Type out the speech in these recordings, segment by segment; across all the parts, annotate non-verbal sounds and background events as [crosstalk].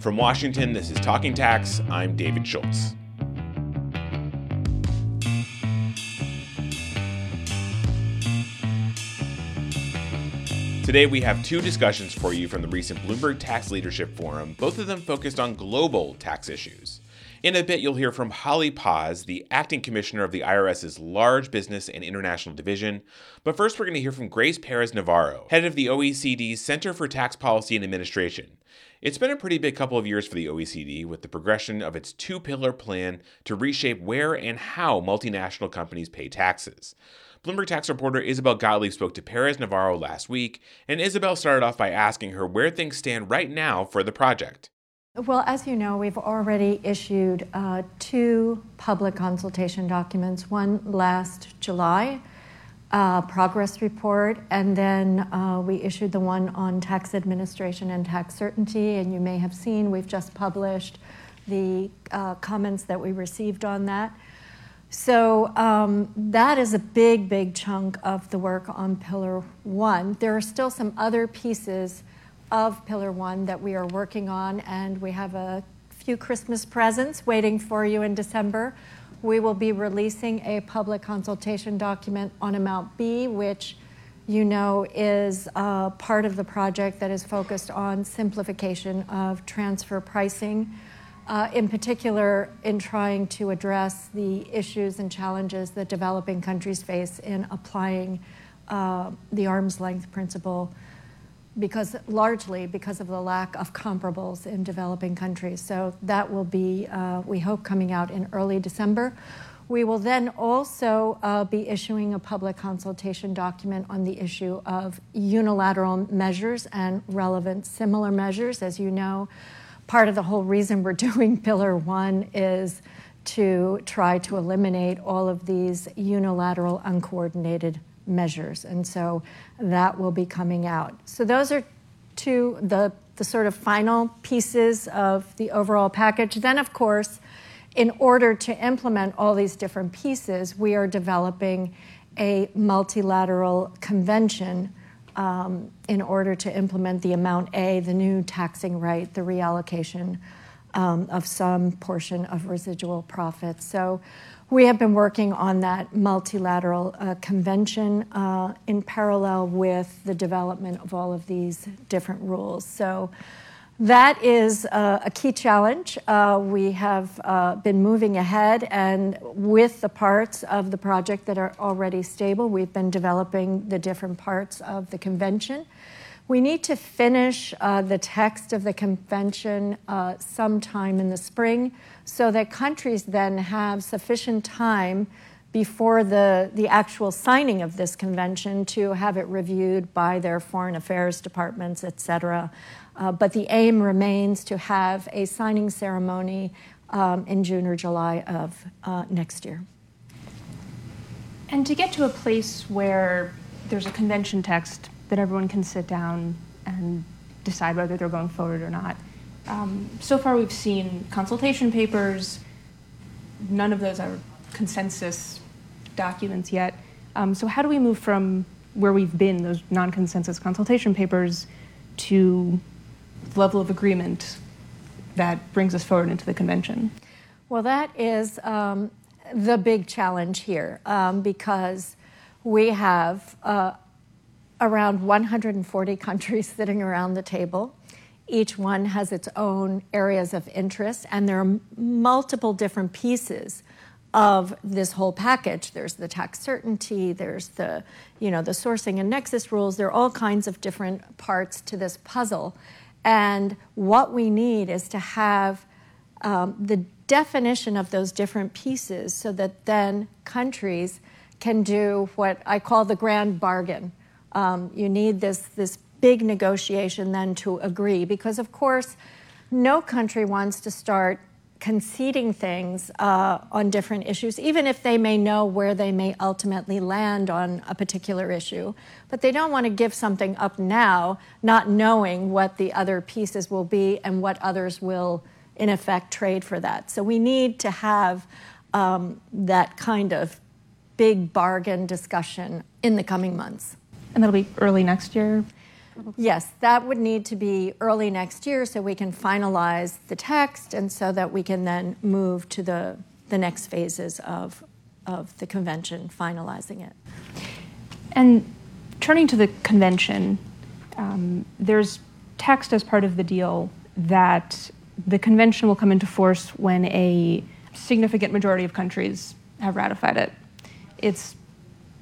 From Washington, this is Talking Tax. I'm David Schultz. Today, we have two discussions for you from the recent Bloomberg Tax Leadership Forum, both of them focused on global tax issues. In a bit, you'll hear from Holly Paz, the acting commissioner of the IRS's Large Business and International Division. But first, we're going to hear from Grace Perez Navarro, head of the OECD's Center for Tax Policy and Administration. It's been a pretty big couple of years for the OECD with the progression of its two pillar plan to reshape where and how multinational companies pay taxes. Bloomberg tax reporter Isabel Gottlieb spoke to Perez Navarro last week, and Isabel started off by asking her where things stand right now for the project. Well, as you know, we've already issued uh, two public consultation documents, one last July, uh, progress report, and then uh, we issued the one on tax administration and tax certainty. And you may have seen we've just published the uh, comments that we received on that. So um, that is a big, big chunk of the work on Pillar One. There are still some other pieces of Pillar One that we are working on, and we have a few Christmas presents waiting for you in December. We will be releasing a public consultation document on Amount B, which you know is part of the project that is focused on simplification of transfer pricing, uh, in particular in trying to address the issues and challenges that developing countries face in applying uh, the arm's length principle because largely because of the lack of comparables in developing countries. So that will be, uh, we hope, coming out in early December. We will then also uh, be issuing a public consultation document on the issue of unilateral measures and relevant similar measures. As you know, part of the whole reason we're [laughs] doing Pillar One is to try to eliminate all of these unilateral, uncoordinated measures. And so that will be coming out. So those are two, the, the sort of final pieces of the overall package. Then, of course, in order to implement all these different pieces, we are developing a multilateral convention um, in order to implement the Amount A, the new taxing right, the reallocation of some portion of residual profits. So we have been working on that multilateral uh, convention uh, in parallel with the development of all of these different rules. So that is uh, a key challenge. Uh, we have uh, been moving ahead, and with the parts of the project that are already stable, we've been developing the different parts of the convention. We need to finish uh, the text of the convention uh, sometime in the spring so that countries then have sufficient time before the, the actual signing of this convention to have it reviewed by their foreign affairs departments, et cetera. Uh, but the aim remains to have a signing ceremony um, in June or July of uh, next year. And to get to a place where there's a convention text that everyone can sit down and decide whether they're going forward or not. Um, so far, we've seen consultation papers. None of those are consensus documents yet. Um, so, how do we move from where we've been, those non consensus consultation papers, to the level of agreement that brings us forward into the convention? Well, that is um, the big challenge here um, because we have uh, around 140 countries [laughs] sitting around the table. Each one has its own areas of interest, and there are multiple different pieces of this whole package. There's the tax certainty, there's the, you know, the sourcing and nexus rules. There are all kinds of different parts to this puzzle. And what we need is to have um, the definition of those different pieces so that then countries can do what I call the grand bargain um, you need this, this big negotiation then to agree, because of course, no country wants to start conceding things uh, on different issues, even if they may know where they may ultimately land on a particular issue. But they don't want to give something up now, not knowing what the other pieces will be and what others will, in effect, trade for that. So we need to have um, that kind of big bargain discussion in the coming months and that'll be early next year? Yes, that would need to be early next year so we can finalize the text and so that we can then move to the, the next phases of, of the convention, finalizing it. And turning to the convention, um, there's text as part of the deal that the convention will come into force when a significant majority of countries have ratified it. It's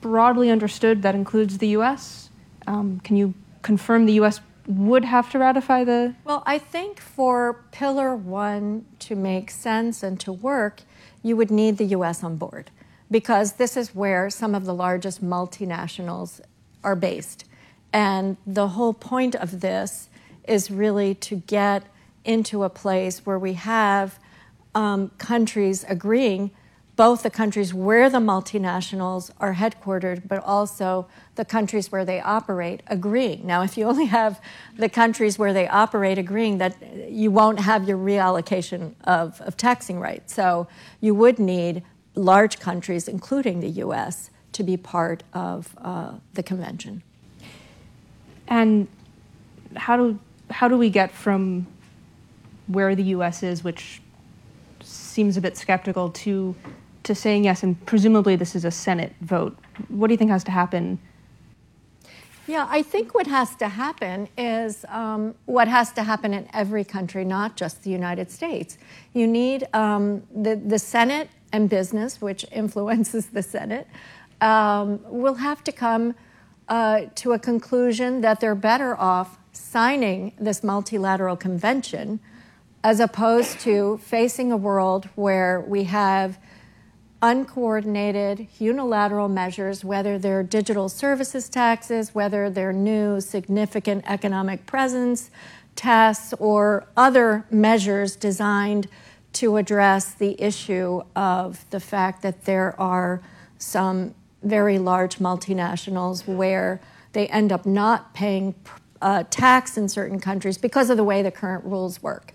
broadly understood that includes the US. Um, can you confirm the US would have to ratify the? Well, I think for Pillar One to make sense and to work, you would need the US on board because this is where some of the largest multinationals are based. And the whole point of this is really to get into a place where we have um, countries agreeing, both the countries where the multinationals are headquartered, but also the countries where they operate agreeing. Now, if you only have the countries where they operate agreeing, that you won't have your reallocation of, of taxing rights. So you would need large countries, including the U.S., to be part of uh, the convention. And how do how do we get from where the U.S. is, which seems a bit skeptical, to to saying yes, and presumably this is a Senate vote. What do you think has to happen? Yeah, I think what has to happen is um, what has to happen in every country, not just the United States. You need um, the, the Senate and business, which [laughs] influences the Senate, um, will have to come uh, to a conclusion that they're better off signing this multilateral convention as opposed to facing a world where we have uncoordinated unilateral measures, whether they're digital services taxes, whether they're new significant economic presence tests, or other measures designed to address the issue of the fact that there are some very large multinationals where they end up not paying uh, tax in certain countries because of the way the current rules work.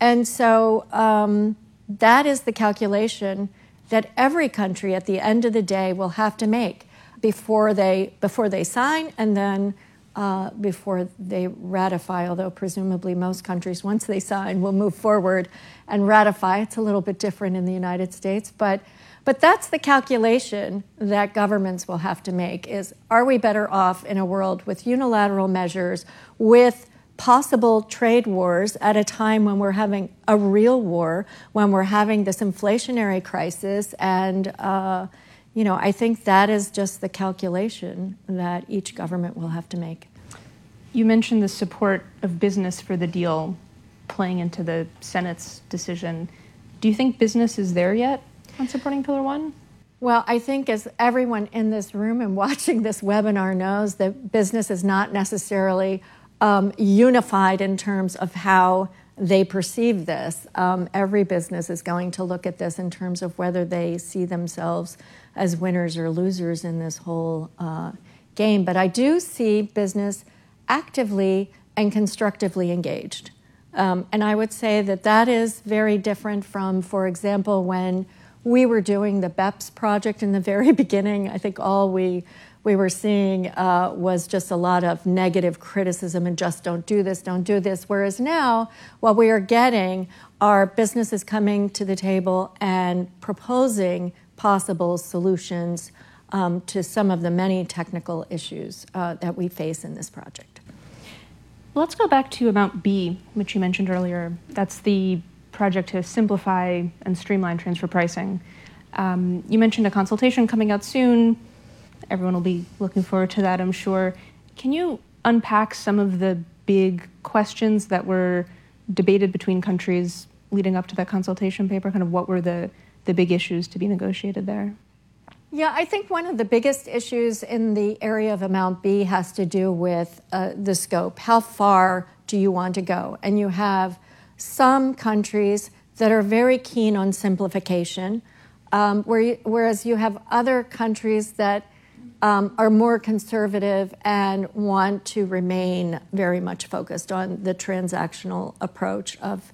And so um, that is the calculation that every country at the end of the day will have to make before they, before they sign and then uh, before they ratify, although presumably most countries, once they sign, will move forward and ratify. It's a little bit different in the United States, but but that's the calculation that governments will have to make is are we better off in a world with unilateral measures with possible trade wars at a time when we're having a real war, when we're having this inflationary crisis and uh, you know, I think that is just the calculation that each government will have to make. You mentioned the support of business for the deal playing into the Senate's decision. Do you think business is there yet? on supporting Pillar One? Well, I think as everyone in this room and [laughs] watching this webinar knows, that business is not necessarily um, unified in terms of how they perceive this. Um, every business is going to look at this in terms of whether they see themselves as winners or losers in this whole uh, game. But I do see business actively and constructively engaged. Um, and I would say that that is very different from, for example, when we were doing the BEPS project in the very [laughs] beginning. I think all we we were seeing uh, was just a lot of negative criticism and just don't do this, don't do this. Whereas now, what we are getting are businesses coming to the table and proposing possible solutions um, to some of the many technical issues uh, that we face in this project. Let's go back to Amount B, which you mentioned earlier. That's the project to simplify and streamline transfer pricing. Um, you mentioned a consultation coming out soon. Everyone will be looking forward to that, I'm sure. Can you unpack some of the big questions that were debated between countries leading up to that consultation paper? Kind of what were the, the big issues to be negotiated there? Yeah, I think one of the biggest issues in the area of Amount B has to do with uh, the scope. How far do you want to go? And you have some countries that are very keen on simplification, um, where you, whereas you have other countries that um, are more conservative and want to remain very much focused on the transactional approach of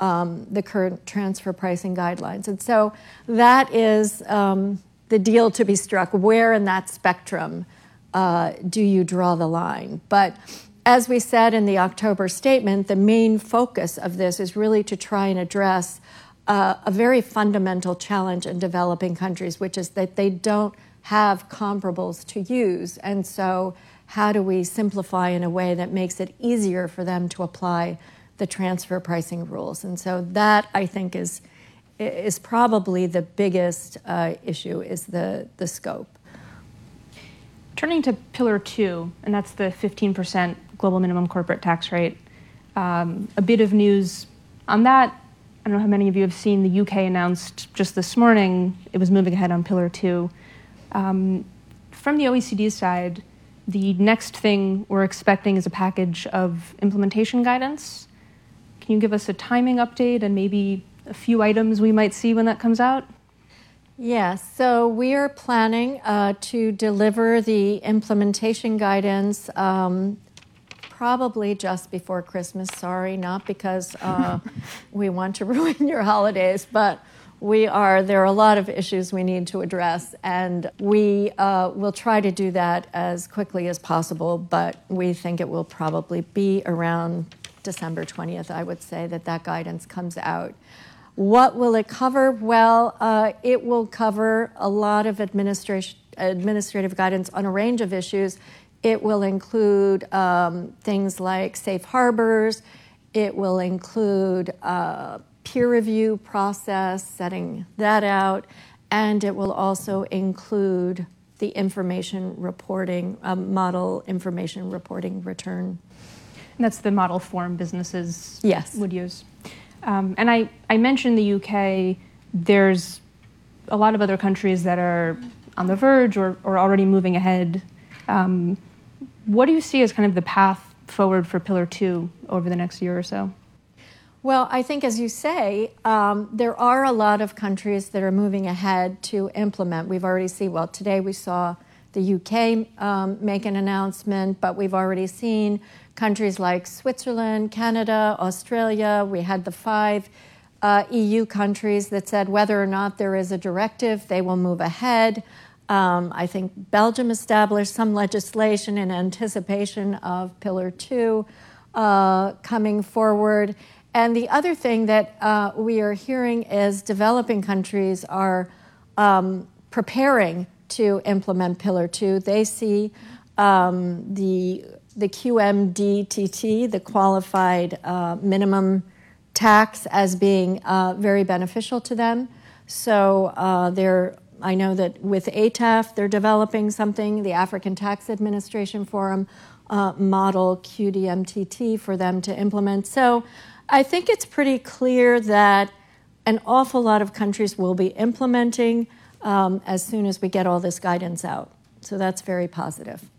um, the current transfer pricing guidelines. And so that is um, the deal to be struck. Where in that spectrum uh, do you draw the line? But as we said in the October statement, the main focus of this is really to try and address uh, a very fundamental challenge in developing countries, which is that they don't have comparables to use. And so, how do we simplify in a way that makes it easier for them to apply the transfer pricing rules? And so, that I think is is probably the biggest uh, issue is the the scope. Turning to Pillar Two, and that's the 15% global minimum corporate tax rate. Um, a bit of news on that. I don't know how many of you have seen the UK announced just this morning it was moving ahead on Pillar 2. Um, from the OECD side, the next thing we're expecting is a package of implementation guidance. Can you give us a timing update and maybe a few items we might see when that comes out? Yes, so we are planning uh, to deliver the implementation guidance um, probably just before Christmas. Sorry, not because uh, [laughs] we want to [laughs] ruin your holidays, but we are there are a lot of issues we need to address, and we uh, will try to do that as quickly as possible. But we think it will probably be around December 20th. I would say that that guidance comes out. What will it cover? Well, uh, it will cover a lot of administration administrative guidance on a range of issues it will include um, things like safe harbors. It will include a peer review process, setting that out, and it will also include the information reporting, um, model information reporting return. And that's the model form businesses yes. would use. Um, and I, I mentioned the UK. There's a lot of other countries that are on the verge or, or already moving ahead. Um, what do you see as kind of the path forward for Pillar Two over the next year or so? Well, I think, as you say, um, there are a lot of countries that are moving ahead to implement. We've already seen, well, today we saw the UK um, make an announcement, but we've already seen countries like Switzerland, Canada, Australia. We had the five uh, EU countries that said whether or not there is a directive, they will move ahead. Um, I think Belgium established some legislation in anticipation of Pillar 2 uh, coming forward. And the other thing that uh, we are hearing is developing countries are um, preparing to implement Pillar 2. They see um, the, the QMDTT, the qualified uh, minimum tax, as being uh, very beneficial to them. So uh, they're I know that with ATAF, they're developing something, the African Tax Administration Forum uh, model QDMTT for them to implement. So I think it's pretty clear that an awful lot of countries will be implementing um, as soon as we get all this guidance out. So that's very positive.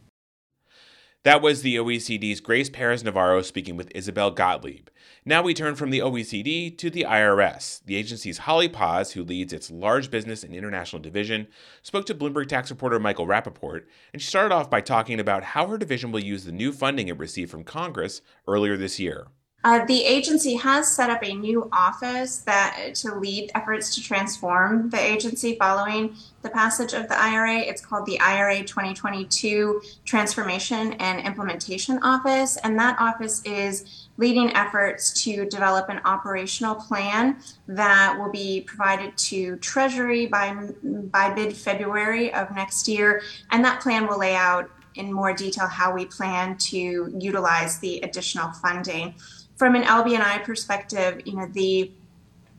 That was the OECD's Grace Perez Navarro speaking with Isabel Gottlieb. Now we turn from the OECD to the IRS. The agency's Holly Paz, who leads its large business and international division, spoke to Bloomberg tax reporter Michael Rapoport, and she started off by talking about how her division will use the new funding it received from Congress earlier this year. Uh, the agency has set up a new office that to lead efforts to transform the agency following the passage of the IRA. It's called the IRA 2022 Transformation and Implementation Office, and that office is leading efforts to develop an operational plan that will be provided to Treasury by by mid February of next year, and that plan will lay out in more detail how we plan to utilize the additional funding from an LB&I perspective, you know, the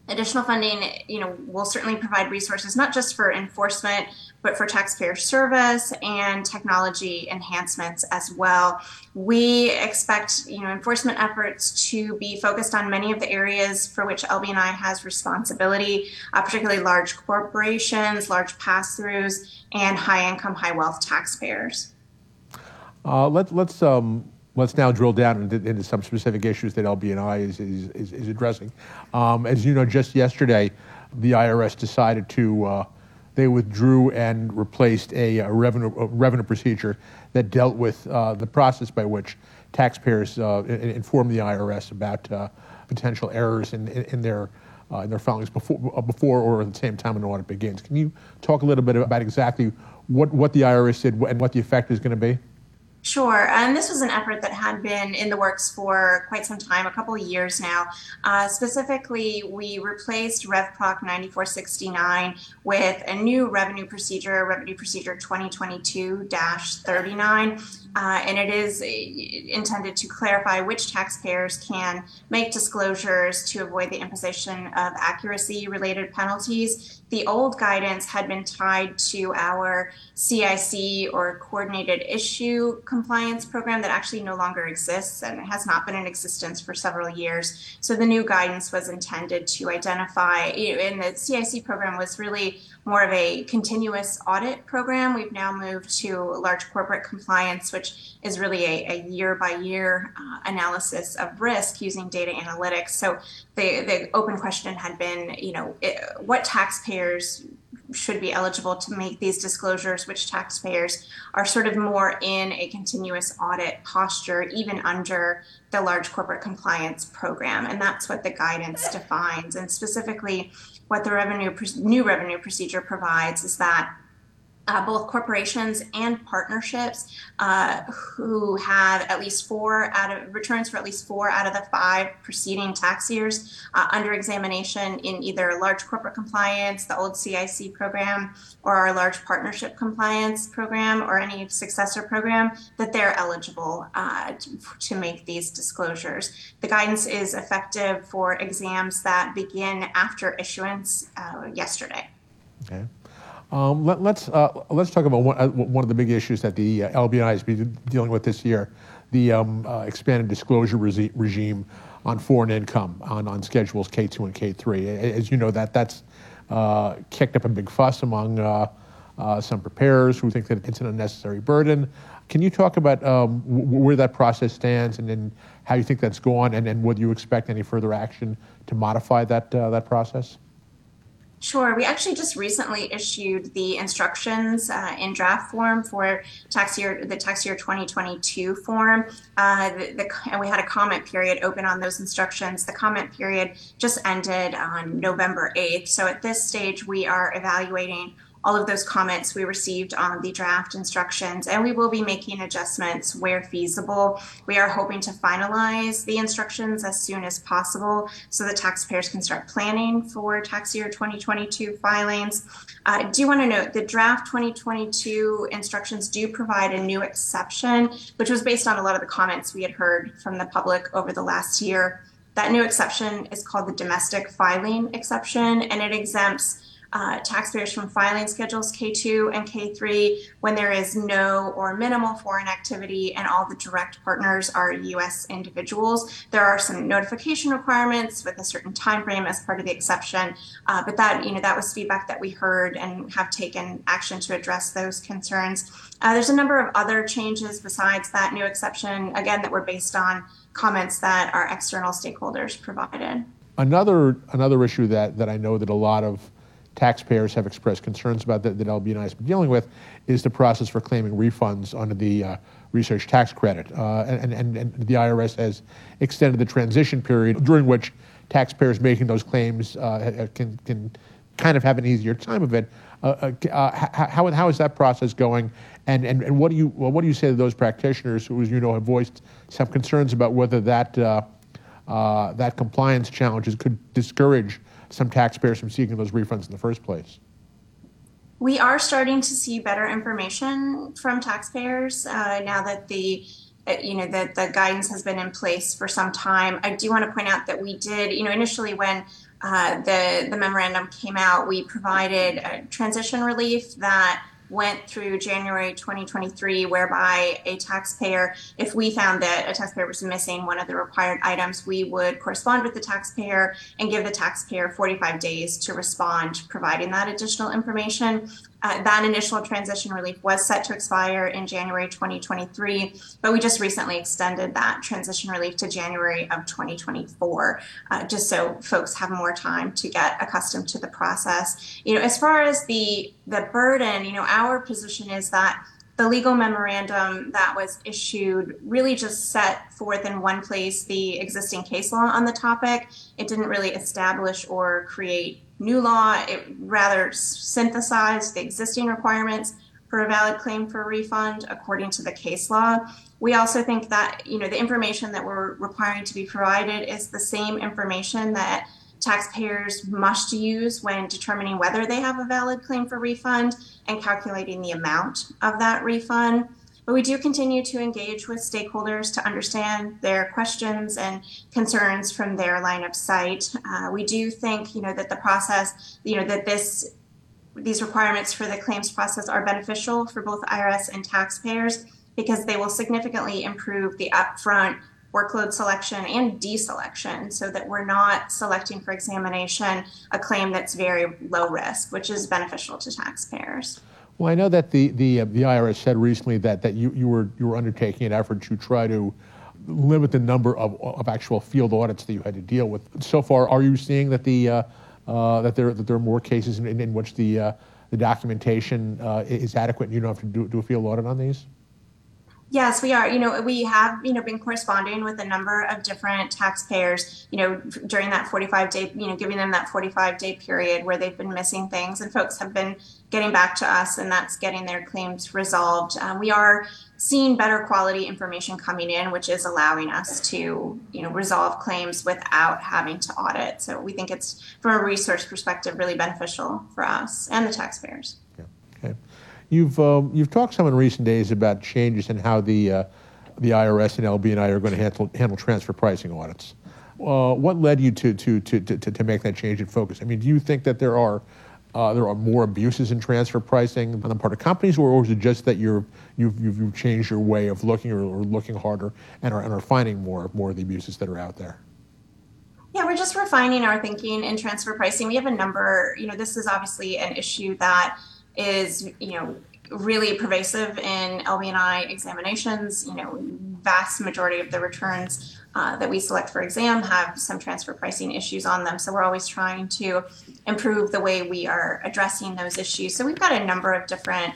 additional funding, you know, will certainly provide resources not just for enforcement, but for taxpayer service and technology enhancements as well. We expect, you know, enforcement efforts to be focused on many of the areas for which LB&I has responsibility, uh, particularly large corporations, large pass-throughs, and high-income, high-wealth taxpayers. Uh, let, let's um let's now drill down into, into some specific issues that LB&I is, is, is, is addressing. Um, as you know, just yesterday, the IRS decided to, uh, they withdrew and replaced a, a revenue, a revenue procedure that dealt with uh, the process by which taxpayers uh, inform the IRS about uh, potential errors in, in, in their uh, in their filings before, uh, before or at the same time an audit begins. Can you talk a little bit about exactly what, what the IRS did and what the effect is going to be? Sure. And this was an effort that had been in the works for quite some time, a couple of years now. Uh, specifically, we replaced RevProc 9469 with a new revenue procedure, Revenue Procedure 2022 39. Uh, and it is uh, intended to clarify which taxpayers can make disclosures to avoid the imposition of accuracy related penalties. The old guidance had been tied to our CIC or coordinated issue compliance program that actually no longer exists and has not been in existence for several years. So the new guidance was intended to identify, and the CIC program was really more of a continuous audit program. We've now moved to large corporate compliance, which is really a, year by year analysis of risk using data analytics. So the, the open question had been, you know, it, what taxpayers should be eligible to make these disclosures, which taxpayers are sort of more in a continuous audit posture, even under the large corporate compliance program. And that's what the guidance defines. And specifically, what the revenue new revenue procedure provides is that uh, both corporations and partnerships uh, who have at least four out of returns for at least four out of the five preceding tax years uh, under examination in either large corporate compliance, the old CIC program, or our large partnership compliance program, or any successor program, that they're eligible uh, to, to, make these disclosures. The guidance is effective for exams that begin after issuance uh, yesterday. Okay. Um, let, us let's, uh, let's talk about one, uh, one of the big issues that the uh, LB&I has been dealing with this year, the um, uh, expanded disclosure re- regime on foreign income on, on schedules K2 and K3. As you know, that that's uh, kicked up a big fuss among uh, some preparers who think that it's an unnecessary burden. Can you talk about um, w- where that process stands and then how you think that's gone, and then whether you expect any further action to modify that that process? Sure. We actually just recently issued the instructions uh, in draft form for tax year the tax year 2022 form. Uh, the, the, and we had a comment period open on those instructions. The comment period just ended on November 8th. So at this stage, we are evaluating all of those comments we received on the draft instructions, and we will be making adjustments where feasible. We are hoping to finalize the instructions as soon as possible so that taxpayers can start planning for tax year 2022 filings. Uh, I do want to note the draft 2022 instructions do provide a new exception, which was based on a lot of the comments we had heard from the public over the last year. That new exception is called the domestic filing exception, and it exempts uh, taxpayers from filing schedules K2 and K3 when there is no or minimal foreign activity and all the direct partners are U.S. individuals. There are some notification requirements with a certain time frame as part of the exception, uh, but that you know that was feedback that we heard and have taken action to address those concerns. Uh, there's a number of other changes besides that new exception, again that were based on comments that our external stakeholders provided. Another another issue that that I know that a lot of taxpayers have expressed concerns about that, that LB&I has been dealing with is the process for claiming refunds under the uh, research tax credit. Uh, and, and, and the IRS has extended the transition period during which taxpayers making those claims uh, can, can kind of have an easier time of it. Uh, uh, uh, how, how is that process going? And, and, and what, do you, well, what do you say to those practitioners who, as you know, have voiced some concerns about whether that, that compliance challenges could discourage some taxpayers from seeking those refunds in the first place? We are starting to see better information from taxpayers uh, now that the uh, you know that the guidance has been in place for some time. I do want to point out that we did, you know, initially when uh, the the memorandum came out, we provided transition relief that went through January 2023, whereby a taxpayer, if we found that a taxpayer was missing one of the required items, we would correspond with the taxpayer and give the taxpayer 45 days to respond, providing that additional information. Uh, that initial transition relief was set to expire in January 2023, but we just recently extended that transition relief to January of 2024, uh, just so folks have more time to get accustomed to the process. You know, as far as the the burden, you know, our position is that the legal memorandum that was issued really just set forth in one place the existing case law on the topic. It didn't really establish or create new law. It rather synthesized the existing requirements for a valid claim for refund according to the case law. We also think that you know the information that we're requiring to be provided is the same information that taxpayers must use when determining whether they have a valid claim for refund and calculating the amount of that refund. But we do continue to engage with stakeholders to understand their questions and concerns from their line of sight. Uh, we do think, you know, that the process, you know, that this these requirements for the claims process are beneficial for both IRS and taxpayers because they will significantly improve the upfront workload selection and deselection so that we're not selecting for examination a claim that's very low risk, which is beneficial to taxpayers. Well, I know that the, the, uh, the IRS said recently that, that you, you, were, you were undertaking an effort to try to limit the number of, of actual field audits that you had to deal with. So far, are you seeing that, the, uh, uh, that, there, that there are more cases in, in, in which the, uh, the documentation uh, is adequate and you don't have to do, do a field audit on these? Yes, we are. You know, we have, you know, been corresponding with a number of different taxpayers, you know, during that 45 day, you know, giving them that 45 day period where they've been missing things and folks have been getting back to us and that's getting their claims resolved. Um, we are seeing better quality information coming in, which is allowing us to, you know, resolve claims without having to audit. So we think it's, from a resource perspective, really beneficial for us and the taxpayers. You've um, you've talked some in recent days about changes in how the uh, the IRS and LB&I are going to handle handle transfer pricing audits. Uh, what led you to, to, to, to, to make that change in focus? I mean, do you think that there are uh, there are more abuses in transfer pricing on the part of companies, or, or is it just that you're you've, you've, you've changed your way of looking or, or looking harder and are, and are finding more more of the abuses that are out there? Yeah, we're just refining our thinking in transfer pricing. We have a number. You know, this is obviously an issue that is, you know, really pervasive in LB&I examinations. You know, vast majority of the returns uh, that we select for exam have some transfer pricing issues on them. So we're always trying to improve the way we are addressing those issues. So we've got a number of different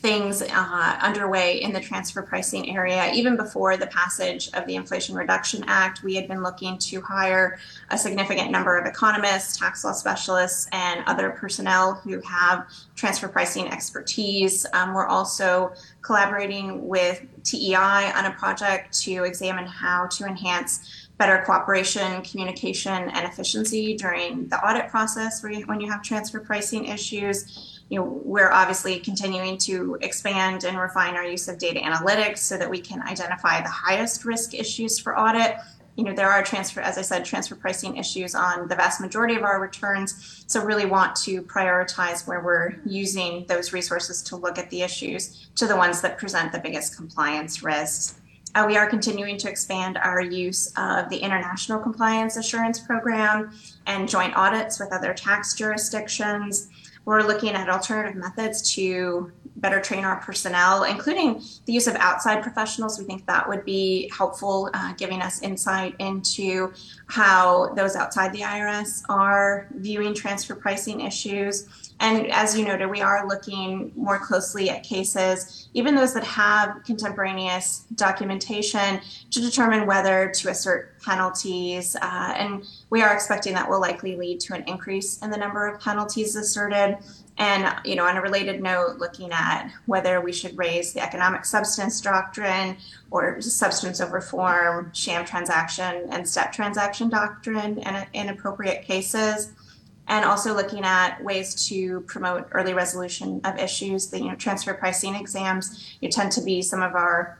things uh, underway in the transfer pricing area. Even before the passage of the Inflation Reduction Act, we had been looking to hire a significant number of economists, tax law specialists, and other personnel who have transfer pricing expertise. Um, we're also collaborating with TEI on a project to examine how to enhance better cooperation, communication, and efficiency during the audit process when you have transfer pricing issues you know, we're obviously continuing to expand and refine our use of data analytics so that we can identify the highest risk issues for audit. You know, there are transfer, as I said, transfer pricing issues on the vast majority of our returns. So really want to prioritize where we're using those resources to look at the issues to the ones that present the biggest compliance risks. Uh, we are continuing to expand our use of the International Compliance Assurance Program and joint audits with other tax jurisdictions. We're looking at alternative methods to better train our personnel, including the use of outside professionals. We think that would be helpful, uh, giving us insight into how those outside the IRS are viewing transfer pricing issues. And as you noted, we are looking more closely at cases, even those that have contemporaneous documentation, to determine whether to assert penalties. Uh, and we are expecting that will likely lead to an increase in the number of penalties asserted. And, you know, on a related note, looking at whether we should raise the economic substance doctrine or substance over form, sham transaction, and step transaction doctrine in, in appropriate cases and also looking at ways to promote early resolution of issues. The you know, transfer pricing exams you tend to be some of our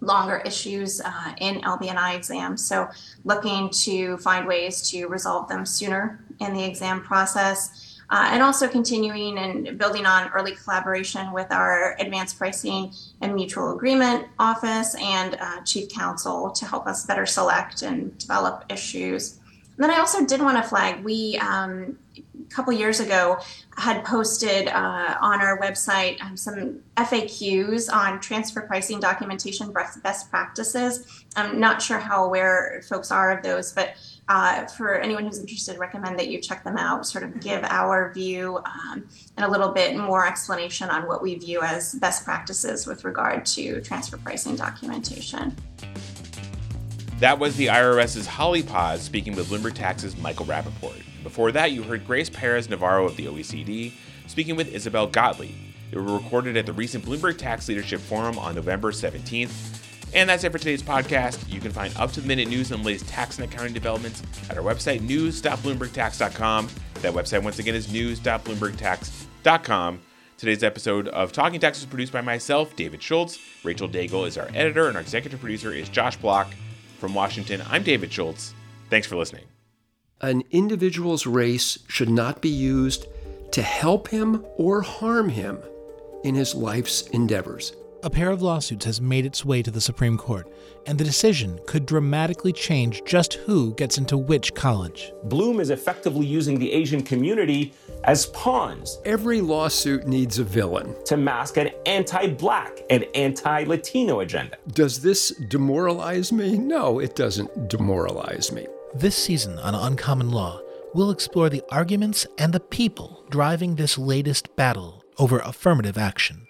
longer issues uh, in LB&I exams. So looking to find ways to resolve them sooner in the exam process. Uh, and also continuing and building on early collaboration with our advanced pricing and mutual agreement office and uh, chief counsel to help us better select and develop issues then I also did want to flag we um, a couple years ago had posted uh, on our website um, some FAQs on transfer pricing documentation best practices. I'm not sure how aware folks are of those, but uh, for anyone who's interested, recommend that you check them out, sort of give our view um, and a little bit more explanation on what we view as best practices with regard to transfer pricing documentation. That was the IRS's Holly Paz speaking with Bloomberg Tax's Michael Rapoport. Before that, you heard Grace Perez Navarro of the OECD speaking with Isabel Gottlieb. It was recorded at the recent Bloomberg Tax Leadership Forum on November 17th. And that's it for today's podcast. You can find up to the minute news and latest tax and accounting developments at our website, news.bloombergtax.com. That website, once again, is news.bloombergtax.com. Today's episode of Talking Tax was produced by myself, David Schultz. Rachel Daigle is our editor, and our executive producer is Josh Block. From Washington, I'm David Schultz. Thanks for listening. An individual's race should not be used to help him or harm him in his life's endeavors. A pair of lawsuits has made its way to the Supreme Court, and the decision could dramatically change just who gets into which college. Blum is effectively using the Asian community as pawns. Every lawsuit needs a villain. To mask an anti black and anti Latino agenda. Does this demoralize me? No, it doesn't demoralize me. This season on Uncommon Law, we'll explore the arguments and the people driving this latest battle over affirmative action.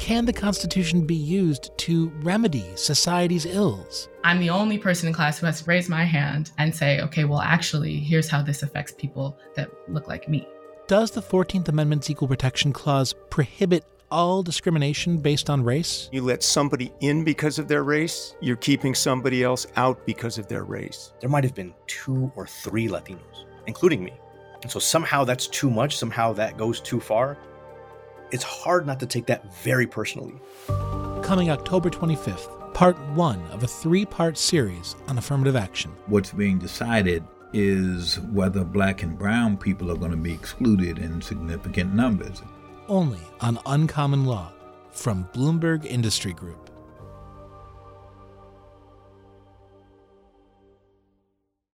Can the Constitution be used to remedy society's ills? I'm the only person in class who has to raise my hand and say, okay, well, actually, here's how this affects people that look like me. Does the 14th Amendment's Equal Protection Clause prohibit all discrimination based on race? You let somebody in because of their race, you're keeping somebody else out because of their race. There might have been two or three Latinos, including me. And so somehow that's too much, somehow that goes too far. It's hard not to take that very personally. Coming October 25th, part one of a three part series on affirmative action. What's being decided is whether black and brown people are going to be excluded in significant numbers. Only on Uncommon Law from Bloomberg Industry Group.